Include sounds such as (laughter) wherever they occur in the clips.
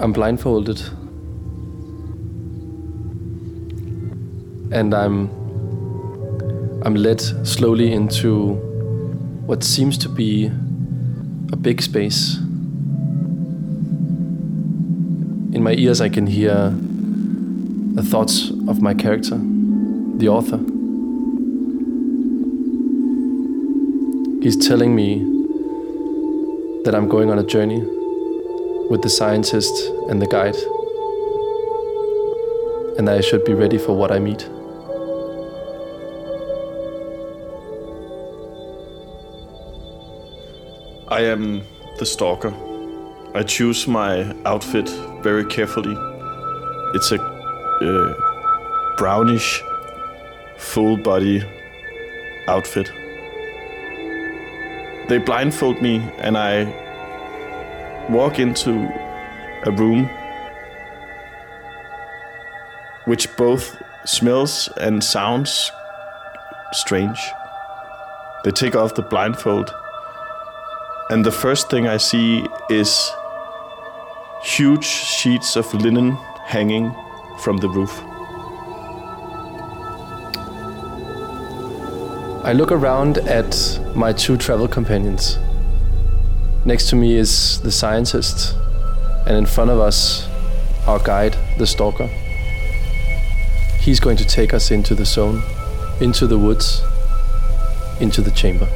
I'm blindfolded. And I'm I'm led slowly into what seems to be a big space. In my ears I can hear the thoughts of my character, the author. He's telling me that I'm going on a journey with the scientist and the guide, and I should be ready for what I meet. I am the stalker. I choose my outfit very carefully. It's a uh, brownish, full body outfit. They blindfold me, and I walk into a room which both smells and sounds strange. They take off the blindfold, and the first thing I see is huge sheets of linen hanging from the roof. I look around at my two travel companions. Next to me is the scientist, and in front of us, our guide, the stalker. He's going to take us into the zone, into the woods, into the chamber.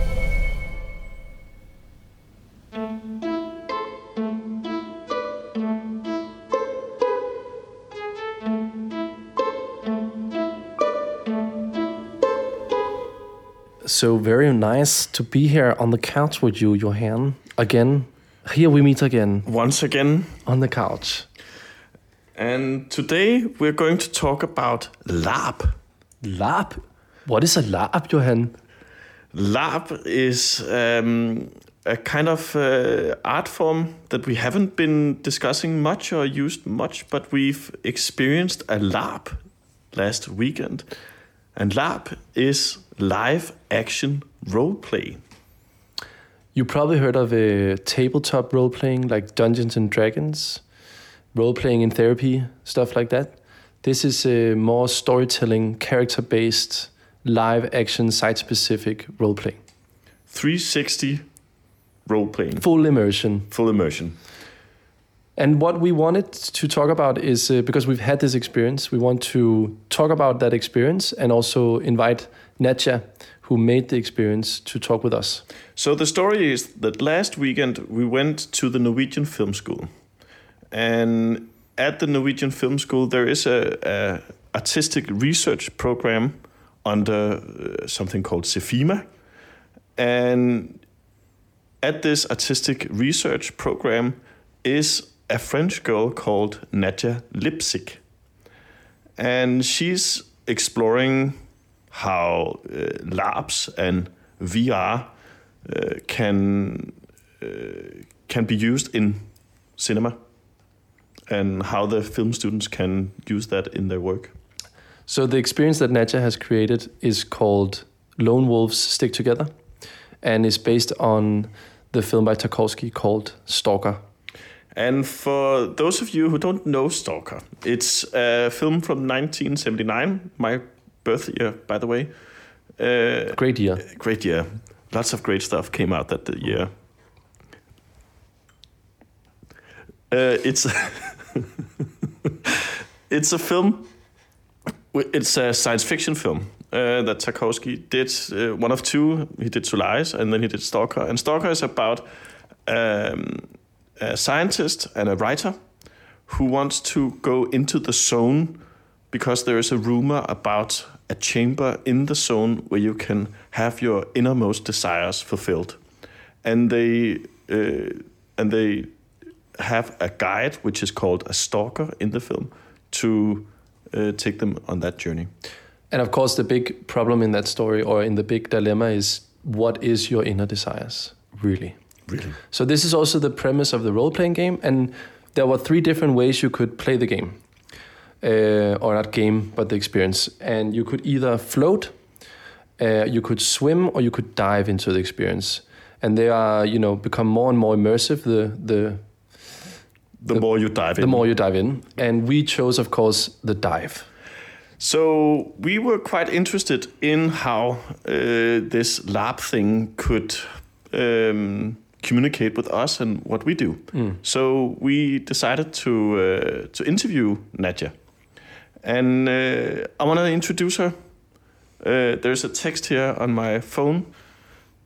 So very nice to be here on the couch with you, Johan. Again, here we meet again Once again, on the couch. and today we're going to talk about LARP. Lab. What is a LARP, Johan? LARP is um, a kind of uh, art form that we haven't been discussing much or used much, but we've experienced a LARP last weekend. And LARP is live action role play. You probably heard of a tabletop role playing like Dungeons and Dragons, role playing in therapy, stuff like that. This is a more storytelling, character based, live action, site specific role playing. 360 role playing, Full immersion. full immersion. And what we wanted to talk about is uh, because we've had this experience, we want to talk about that experience and also invite Nadja, who made the experience, to talk with us. So the story is that last weekend we went to the Norwegian Film School, and at the Norwegian Film School there is a, a artistic research program under uh, something called Cefima, and at this artistic research program is a French girl called Nadja Lipsyc, and she's exploring how uh, LARPs and VR uh, can uh, can be used in cinema, and how the film students can use that in their work. So the experience that Nadja has created is called Lone Wolves Stick Together and is based on the film by Tarkovsky called Stalker. And for those of you who don't know Stalker, it's a film from 1979, my birth year, by the way. Uh, Great year. great year. Lots of great stuff came out that year. Uh, it's (laughs) it's a film. It's a science fiction film uh, that Tarkovsky did. Uh, one of two. He did Solaris, and then he did Stalker. And Stalker is about um, a scientist and a writer who wants to go into the zone because there is a rumor about a chamber in the zone where you can have your innermost desires fulfilled, and they uh, and they have a guide which is called a stalker in the film to uh, take them on that journey. And of course, the big problem in that story or in the big dilemma is what is your inner desires, really? Really, So, this is also the premise of the role playing game. And there were three different ways you could play the game. Uh, or not game, but the experience. And you could either float, uh, you could swim, or you could dive into the experience. And they are, you know, become more and more immersive. The the the, the more you dive in. The more you dive in. And we chose, of course, the dive. So we were quite interested in how uh, this LARP thing could um, communicate with us and what we do. Mm. So we decided to uh, to interview Nadja, and uh, I want to introduce her. Uh, there's a text here on my phone,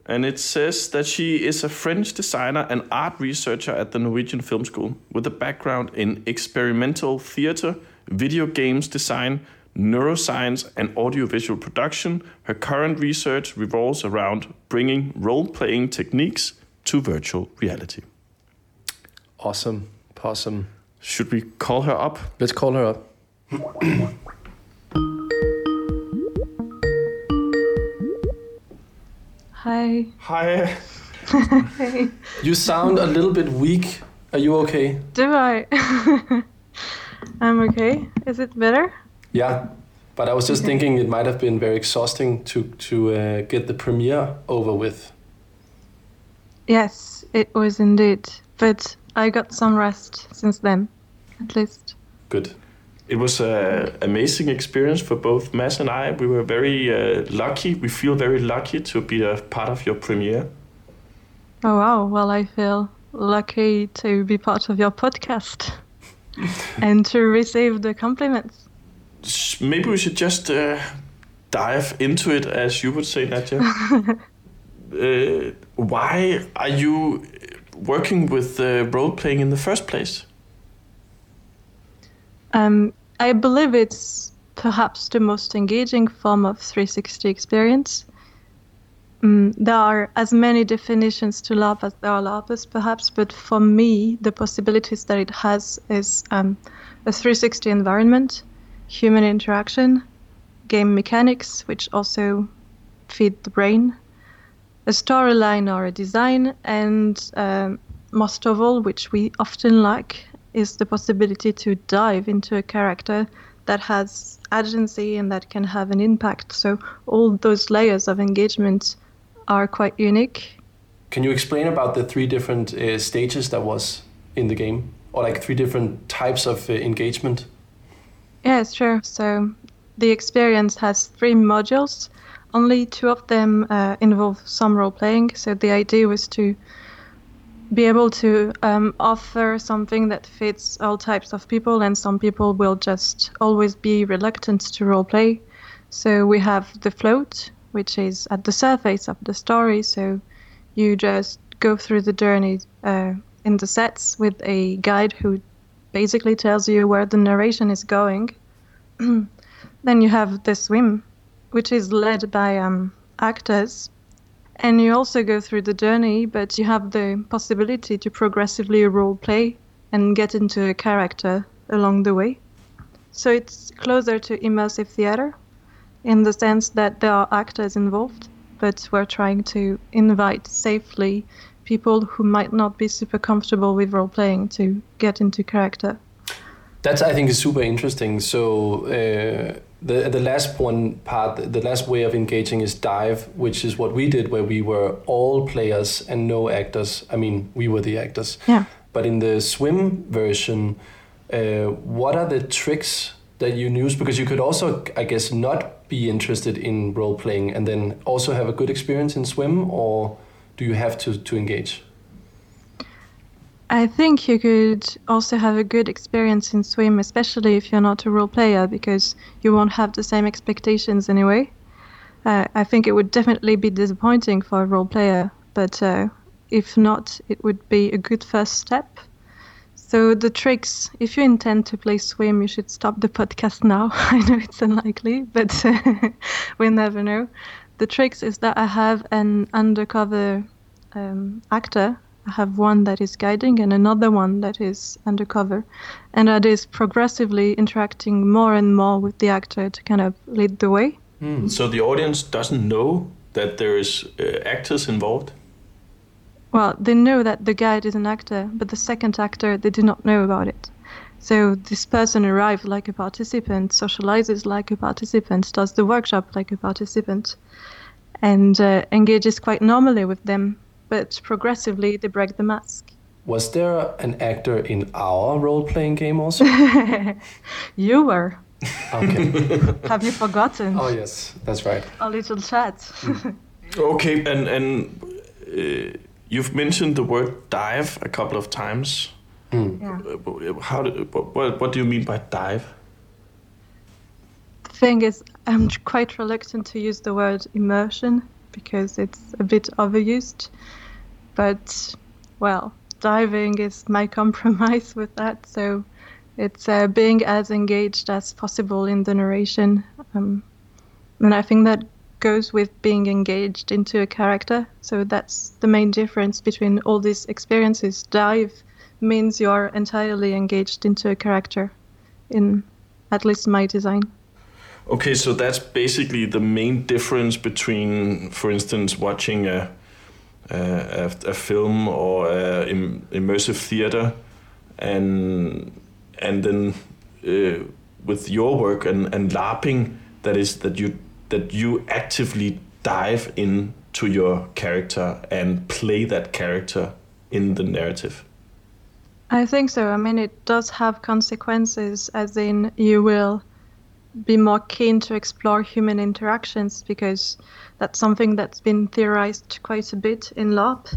and it says that she is a French designer and art researcher at the Norwegian Film School with a background in experimental theater, video games design neuroscience, and audiovisual production, her current research revolves around bringing role playing techniques to virtual reality. Awesome. Awesome. Should we call her up? Let's call her up. Hi. Hi. hey. (laughs) You sound a little bit weak. Are you okay? Do I? (laughs) I'm okay. Is it better? Yeah, but I was just thinking it might have been very exhausting to to uh, get the premiere over with. Yes, it was indeed. But I got some rest since then, at least. Good. It was an amazing experience for both Mads and I. We were very uh, lucky. We feel very lucky to be a part of your premiere. Oh wow! Well, I feel lucky to be part of your podcast (laughs) and to receive the compliments maybe we should just uh, dive into it, as you would say, Nadja. (laughs) uh, why are you working with uh, role playing in the first place? Um, I believe it's perhaps the most engaging form of 360 experience. Um, there are as many definitions to love as there are lovers, perhaps, but for me, the possibilities that it has is um, a 360 environment human interaction, game mechanics, which also feed the brain, a storyline or a design, and um, most of all, which we often lack, is the possibility to dive into a character that has agency and that can have an impact. So all those layers of engagement are quite unique. Can you explain about the three different uh, stages that was in the game, or like three different types of uh, engagement? Yes, sure. So the experience has three modules. Only two of them uh, involve some role playing. So the idea was to be able to um, offer something that fits all types of people, and some people will just always be reluctant to role play. So we have the float, which is at the surface of the story. So you just go through the journey uh, in the sets with a guide who basically tells you where the narration is going. (clears throat) then you have the swim, which is led by um, actors. And you also go through the journey, but you have the possibility to progressively role play and get into a character along the way. So it's closer to immersive theater in the sense that there are actors involved, but we're trying to invite safely people who might not be super comfortable with role playing to get into character. That's I think is super interesting. So uh, the the last one part, the last way of engaging is dive, which is what we did, where we were all players and no actors. I mean, we were the actors. Yeah. But in the swim version, uh, what are the tricks that you use? Because you could also, I guess, not be interested in role playing and then also have a good experience in swim, or do you have to to engage? I think you could also have a good experience in swim, especially if you're not a role player, because you won't have the same expectations anyway. Uh, I think it would definitely be disappointing for a role player, but uh, if not, it would be a good first step. So the tricks, if you intend to play swim, you should stop the podcast now. (laughs) I know it's unlikely, but (laughs) we never know. The tricks is that I have an undercover um, actor I have one that is guiding and another one that is undercover, and that is progressively interacting more and more with the actor to kind of lead the way. Mm. So the audience doesn't know that there is uh, actors involved. Well, they know that the guide is an actor, but the second actor they do not know about it. So this person arrives like a participant, socializes like a participant, does the workshop like a participant, and uh, engages quite normally with them but progressively they break the mask. Was there an actor in our role playing game also? (laughs) you were. Okay. (laughs) Have you forgotten? oh yes, that's right. A little chat. Okay, and and uh, you've mentioned the word dive a couple of times. yeah. Uh, How do, what, what do you mean by dive? The thing is, I'm quite reluctant to use the word immersion because it's a bit overused. But, well, diving is my (laughs) compromise with that. So it's uh, being as engaged as possible in the narration. Um, and I think that goes with being engaged into a character. So that's the main difference between all these experiences. Dive means you're entirely engaged into a character, in at least my design. Okay, so that's basically the main difference between, for instance, watching a a, a, a film or a im- immersive theater, and and then uh, with your work and and LARPing, that is that you that you actively dive into your character and play that character in the narrative. I think so. I mean, it does have consequences, as in you will be more keen to explore human interactions because that's something that's been theorized quite a bit in LARP.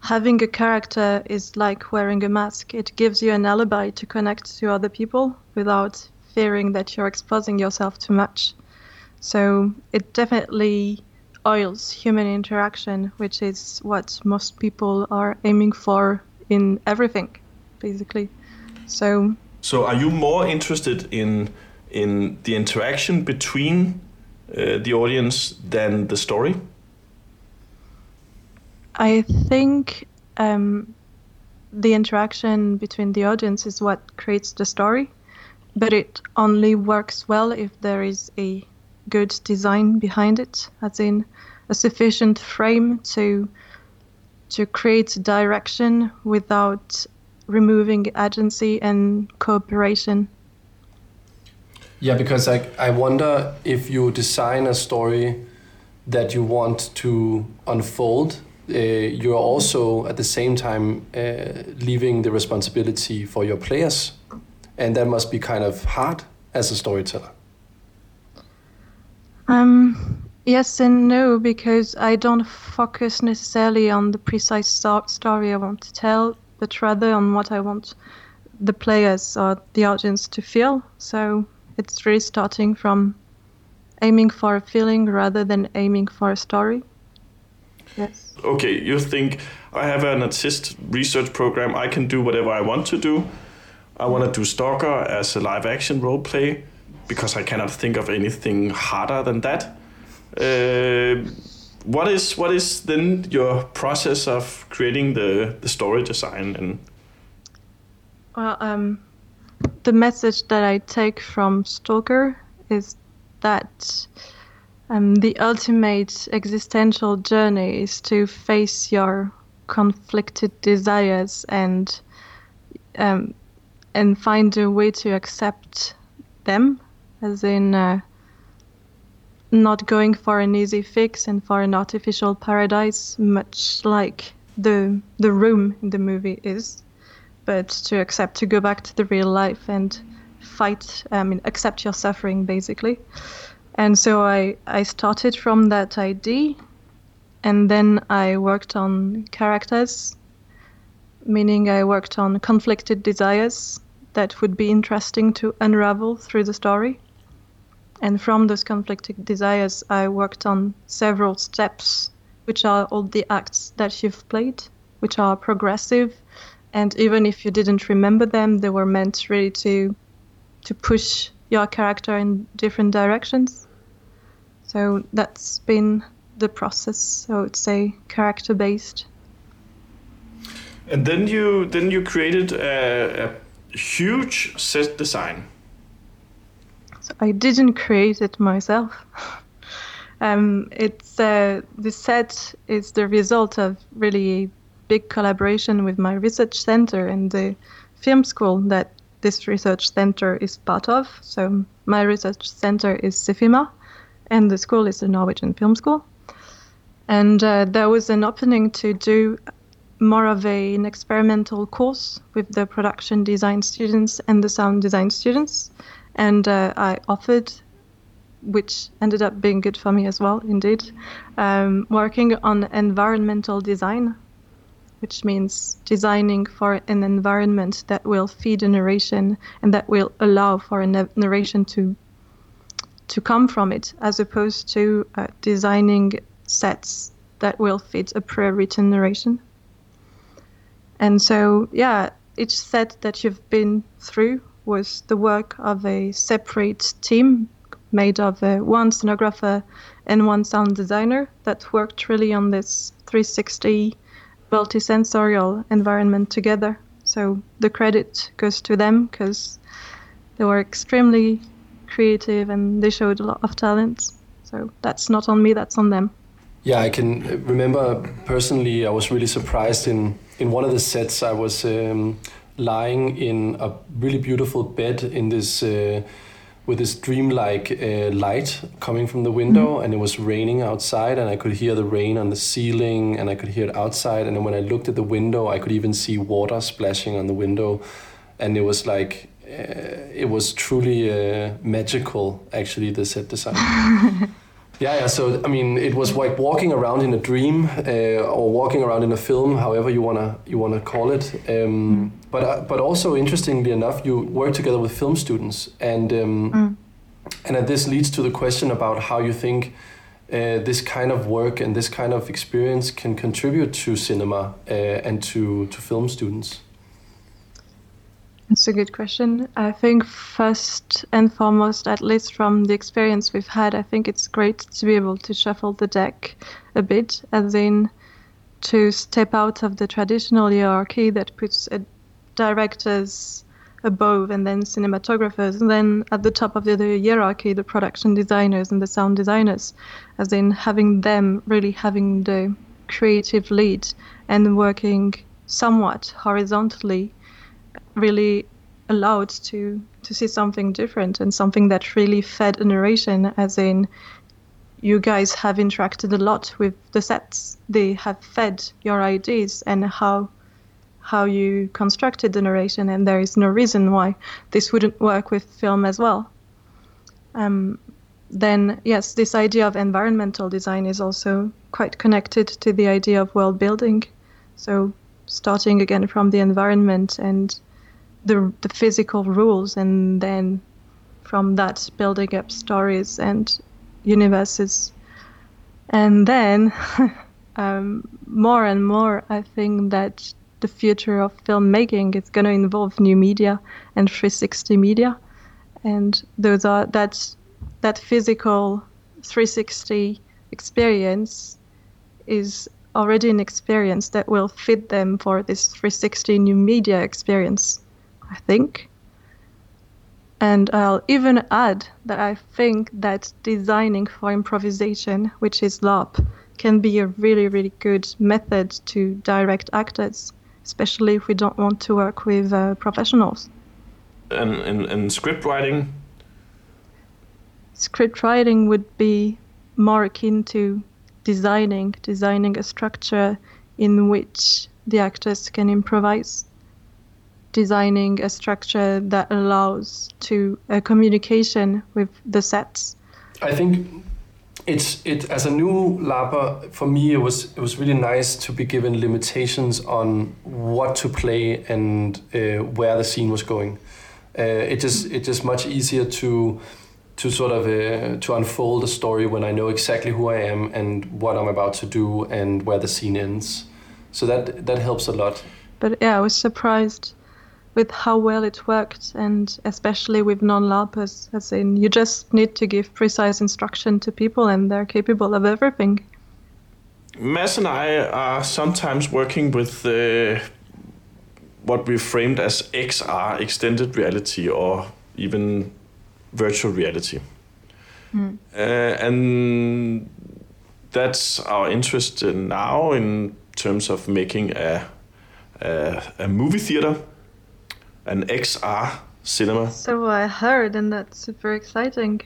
Having a character is like wearing a mask, it gives you an alibi to connect to other people without fearing that you're exposing yourself too much. So it definitely oils human interaction, which is what most people are aiming for in everything, basically. So So, are you more interested in in the interaction between uh, the audience than the story? I think um, the interaction between the audience is what creates the story, but it only works well if there is a good design behind it, as in a sufficient frame to to create direction without removing agency and cooperation. Yeah, because I, I wonder if you design a story that you want to unfold, uh, you're also at the same time uh, leaving the responsibility for your players. And that must be kind of hard as a storyteller. Um, yes and no, because I don't focus necessarily on the precise sto- story I want to tell, but rather on what I want the players or the audience to feel. So it's really starting from aiming for a feeling rather than aiming for a story. Yes. Okay, you think I have an artist research program, I can do whatever I want to do. I want to do Stalker as a live action role play because I cannot think of anything harder than that. Uh, what is what is then your process of creating the, the story design and Well, um, the message that I take from Stalker is that um, the ultimate existential journey is to face your conflicted desires and um, and find a way to accept them, as in uh, not going for an easy fix and for an artificial paradise, much like the the room in the movie is but to accept to go back to the real life and fight i mean accept your suffering basically. And so i i started from that idea and then i worked on characters meaning i worked on conflicted desires that would be interesting to unravel through the story. And from those conflicted desires i worked on several steps which are all the acts that you've played which are progressive and even if you didn't remember them they were meant really to to push your character in different directions. So that's been the process i would say character based and then you then you created a, a huge set design. So i didn't create it myself. (laughs) Um, it's uh, the set is the result of really big collaboration with my research center and the film school that this research center is part of. So my research center is Cefima, and the school is the Norwegian Film School. And uh, there was an opening to do more of a, an experimental course with the production design students and the sound design students. And uh, I offered, which ended up being good for me as well, indeed, um, working on environmental design, which means designing for an environment that will feed a narration and that will allow for a narration to to come from it, as opposed to uh, designing sets that will fit a pre-written narration. And so, yeah, each set that you've been through was the work of a separate team made of uh, one scenographer and one sound designer that worked really on this 360 multi-sensorial environment together. So the credit goes to them because they were extremely creative and they showed a lot of talent. So that's not on me, that's on them. Yeah, I can remember personally, I was really surprised in, in one of the sets. I was um, lying in a really beautiful bed in this. Uh, with this dreamlike uh, light coming from the window, mm-hmm. and it was raining outside, and I could hear the rain on the ceiling, and I could hear it outside. And then when I looked at the window, I could even see water splashing on the window, and it was like uh, it was truly uh, magical, actually, the set design. (laughs) Yeah, yeah. So I mean, it was like walking around in a dream, uh, or walking around in a film, however you wanna you wanna call it. Um, mm. But uh, but also interestingly enough, you work together with film students, and um, mm. and this leads to the question about how you think uh, this kind of work and this kind of experience can contribute to cinema uh, and to to film students. That's a good question. I think first and foremost, at least from the experience we've had, I think it's great to be able to shuffle the deck a bit, as in to step out of the traditional hierarchy that puts directors above and then cinematographers, and then at the top of the hierarchy, the production designers and the sound designers, as in having them really having the creative lead and working somewhat horizontally really allowed to to see something different and something that really fed a narration as in you guys have interacted a lot with the sets. They have fed your ideas and how how you constructed the narration and there is no reason why this wouldn't work with film as well. Um, then yes this idea of environmental design is also quite connected to the idea of world building. So starting again from the environment and the the physical rules, and then from that building up stories and universes, and then (laughs) um, more and more, I think that the future of filmmaking is going to involve new media and 360 media, and those are that that physical 360 experience is already an experience that will fit them for this 360 new media experience. I think. And I'll even add that I think that designing for improvisation, which is LARP, can be a really, really good method to direct actors, especially if we don't want to work with uh, professionals. And, and, and script writing? Script writing would be more akin to designing, designing a structure in which the actors can improvise designing a structure that allows to a communication with the sets. I think it's it as a new LARPer for me it was it was really nice to be given limitations on what to play and uh, where the scene was going. Uh, it just it just much easier to to sort of uh, to unfold a story when I know exactly who I am and what I'm about to do and where the scene ends. So that that helps a lot. But yeah, I was surprised with how well it worked, and especially with non-LARPers, as in you just need to give precise instruction to people, and they're capable of everything. Mads and I are sometimes working with uh, what we framed as XR, extended reality, or even virtual reality. Mm. Uh, and that's our interest now in terms of making a, a, a movie theater an XR cinema. So I heard, and that's super exciting.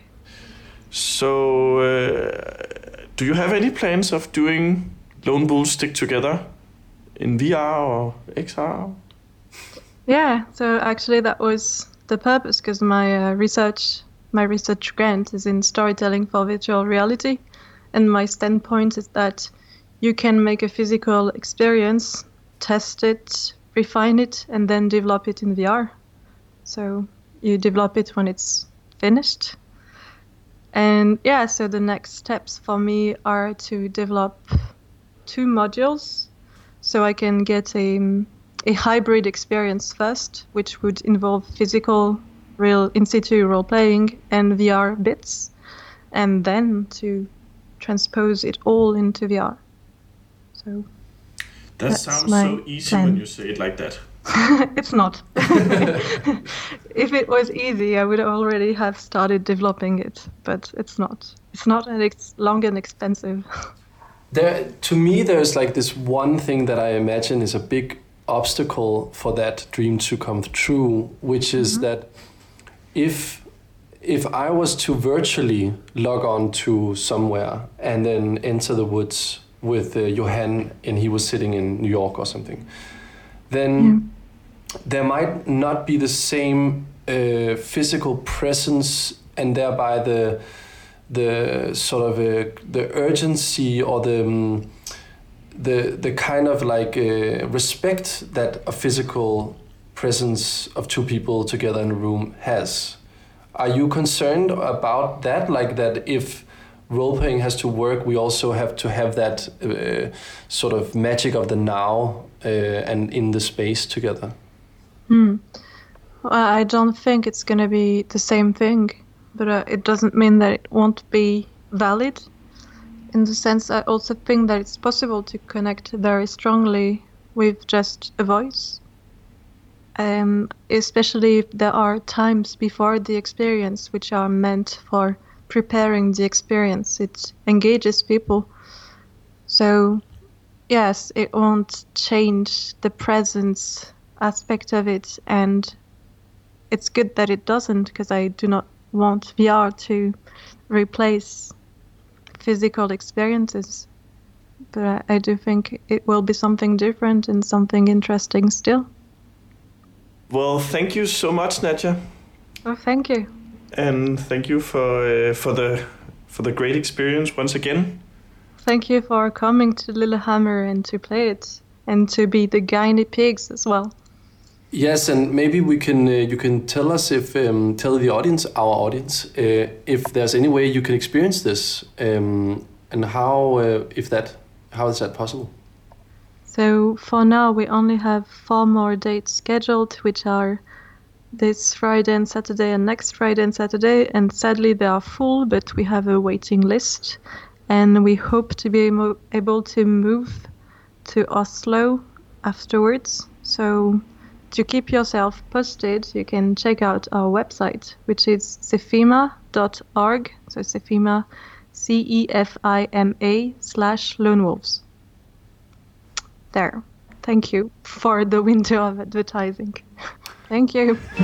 So, uh, do you have any plans of doing Lone Wolves Stick Together in VR or XR? Yeah, so actually that was the purpose because my uh, research my research grant is in storytelling for virtual reality, and my standpoint is that you can make a physical experience, test it, refine it, and then develop it in VR. So you develop it when it's finished. And yeah, so the next steps for me are to develop two modules so I can get a, a hybrid experience first, which would involve physical, real in situ role playing and VR bits, and then to transpose it all into VR. So that sounds so easy plan. when you say it like that. (laughs) it's not. (laughs) (laughs) if it was easy, I would already have started developing it, but it's not. It's not and it's long and expensive. There, to me, there's like this one thing that I imagine is a big obstacle for that dream to come true, which is mm-hmm. that if if I was to virtually log on to somewhere and then enter the woods with uh, Johan and he was sitting in New York or something, then yeah. there might not be the same uh, physical presence and thereby the the sort of uh, the urgency or the um, the the kind of like uh, respect that a physical presence of two people together in a room has. Are you concerned about that? Like that if role playing has to work, we also have to have that uh, sort of magic of the now uh, and in the space together. Hmm. I don't think it's going to be the same thing but uh, it doesn't mean that it won't be valid. In the sense, I also think that it's possible to connect very strongly with just a voice. Um, especially if there are times before the experience which are meant for preparing the experience. It engages people. So, yes, it won't change the presence aspect of it, and it's good that it doesn't because I do not want VR to replace physical experiences. But I, I do think it will be something different and something interesting still. Well, thank you so much, Nadja. Oh, thank you. And thank you for uh, for the for the great experience once again. Thank you for coming to Lillehammer and to play it and to be the guinea pigs as well. Yes, and maybe we can uh, you can tell us if um, tell the audience, our audience, uh, if there's any way you can experience this, um, and how uh, if that how is that possible? So for now, we only have four more dates scheduled, which are this Friday and Saturday, and next Friday and Saturday. And sadly, they are full, but we have a waiting list, and we hope to be able to move to Oslo afterwards. So to keep yourself posted, you can check out our website, which is cefima.org. So Cefima, C E F I M A slash lone wolves. There. Thank you for the window of advertising. Thank you. (laughs)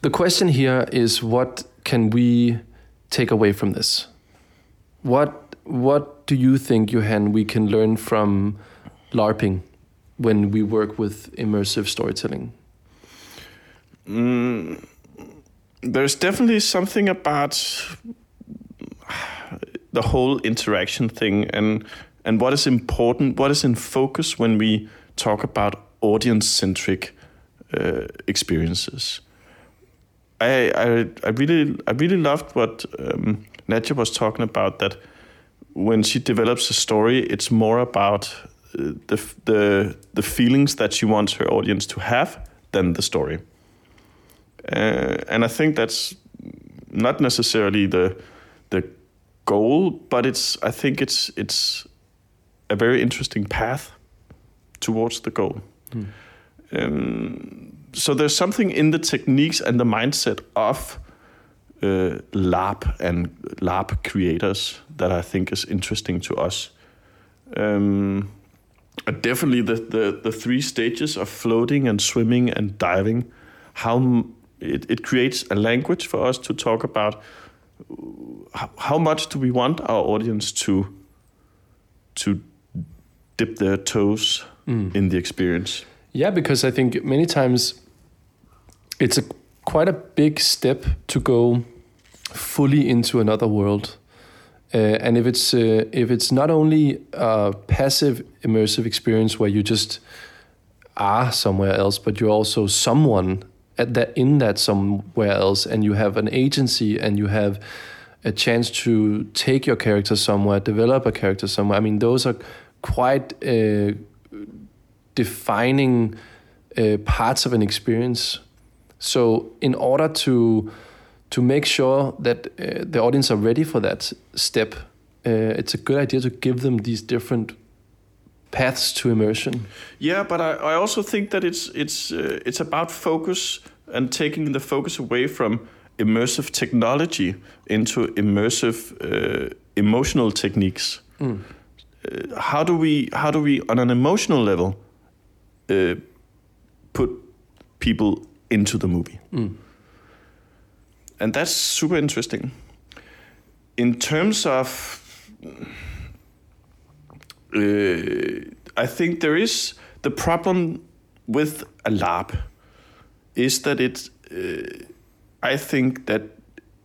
the question here is what can we take away from this? What what do you think, Johan, we can learn from LARPing when we work with immersive storytelling? Mm, there's definitely something about the whole interaction thing and and what is important, what is in focus when we talk about audience centric uh, experiences. I, I, I really I really loved what um, Nadja was talking about. That when she develops a story, it's more about uh, the the the feelings that she wants her audience to have than the story. Uh, and I think that's not necessarily the the goal, but it's I think it's it's a very interesting path towards the goal. Hmm. Um, so there's something in the techniques and the mindset of uh, LARP and LARP creators that I think is interesting to us. Um, definitely the, the the three stages of floating and swimming and diving. How it, it creates a language for us to talk about. How, how much do we want our audience to to dip their toes in the experience? Yeah, because I think many times it's a quite a big step to go fully into another world. Uh, and if it's uh, if it's not only a passive immersive experience where you just are somewhere else, but you're also someone at that in that somewhere else, and you have an agency and you have a chance to take your character somewhere, develop a character somewhere. I mean, those are quite uh, defining uh, parts of an experience. So, in order to to make sure that uh, the audience are ready for that step, uh, it's a good idea to give them these different paths to immersion. Yeah, but I, I also think that it's it's uh, it's about focus and taking the focus away from immersive technology into immersive uh, emotional techniques. Uh, how do we how do we on an emotional level uh, put people into the movie? And that's super interesting. In terms of uh, I think there is the problem with a LARP is that it. Uh, I think that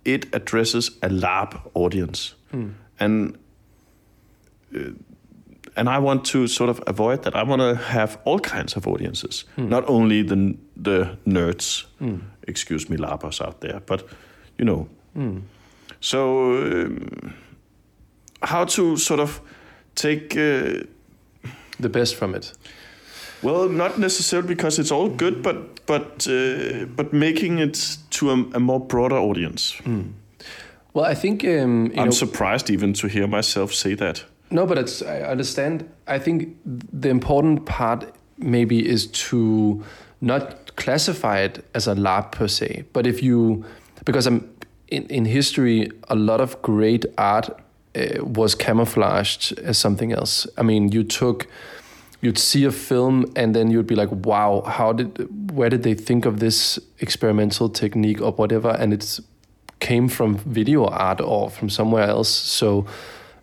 it addresses a LARP audience, and uh, and I want to sort of avoid that. I want to have all kinds of audiences, not only the the nerds. Excuse me, LARPers out there, but you know. So, um, how to sort of take uh, The best from it. well, not necessarily because it's all good, but but uh, but making it to a, a more broader audience. Well, I think um, I'm know, surprised even to hear myself say that. No, but it's, I understand. I think the important part maybe is to not classify it as a LARP per se, but if you, because I'm in, in history, a lot of great art uh, was camouflaged as something else. I mean, you took, you'd see a film and then you'd be like, wow, how did, where did they think of this experimental technique or whatever? And it came from video art or from somewhere else. So,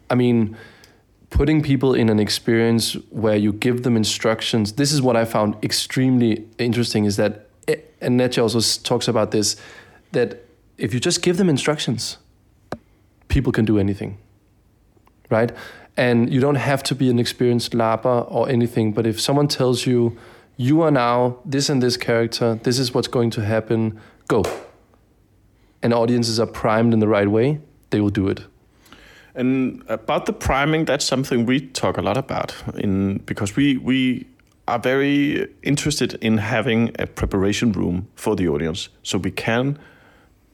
I mean, putting people in an experience where you give them instructions. This is what I found extremely interesting is that, and Nadja also talks about this, that if you just give them instructions, people can do anything, right? And you don't have to be an experienced LARPer or anything, but if someone tells you, you are now this and this character, this is what's going to happen, go. And audiences are primed in the right way, they will do it. And about the priming, that's something we talk a lot about in because we we are very interested in having a preparation room for the audience, so we can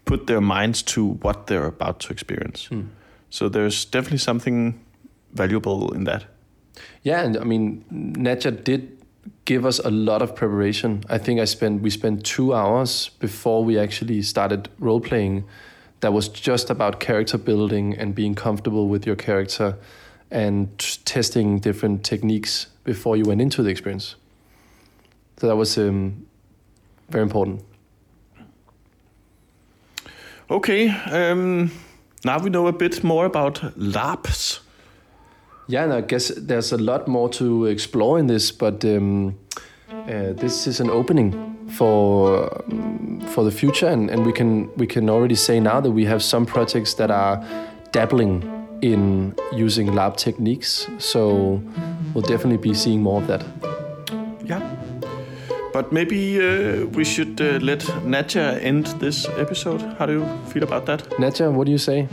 put their minds to what they're about to experience. Hmm. So there's definitely something valuable in that. Yeah, and I mean, Nadja did give us a lot of preparation. I think I spent we spent two hours before we actually started role playing. That was just about character building and being comfortable with your character, and testing different techniques before you went into the experience. So that was um, very important. Okay, um, now we know a bit more about LARPs. Yeah, and I guess there's a lot more to explore in this, but um, uh, this is an opening for um, for the future, and, and we can we can already say now that we have some projects that are dabbling in using LARP techniques. So we'll definitely be seeing more of that. Yeah. But maybe uh, we should uh, let Nadja end this episode. How do you feel about that? Nadja, what do you say?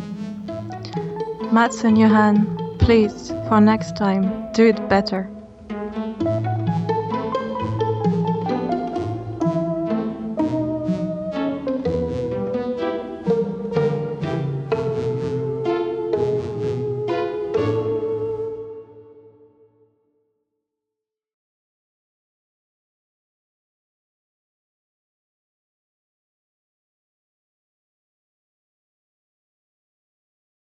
Mads and Johan, please, for next time, do it better.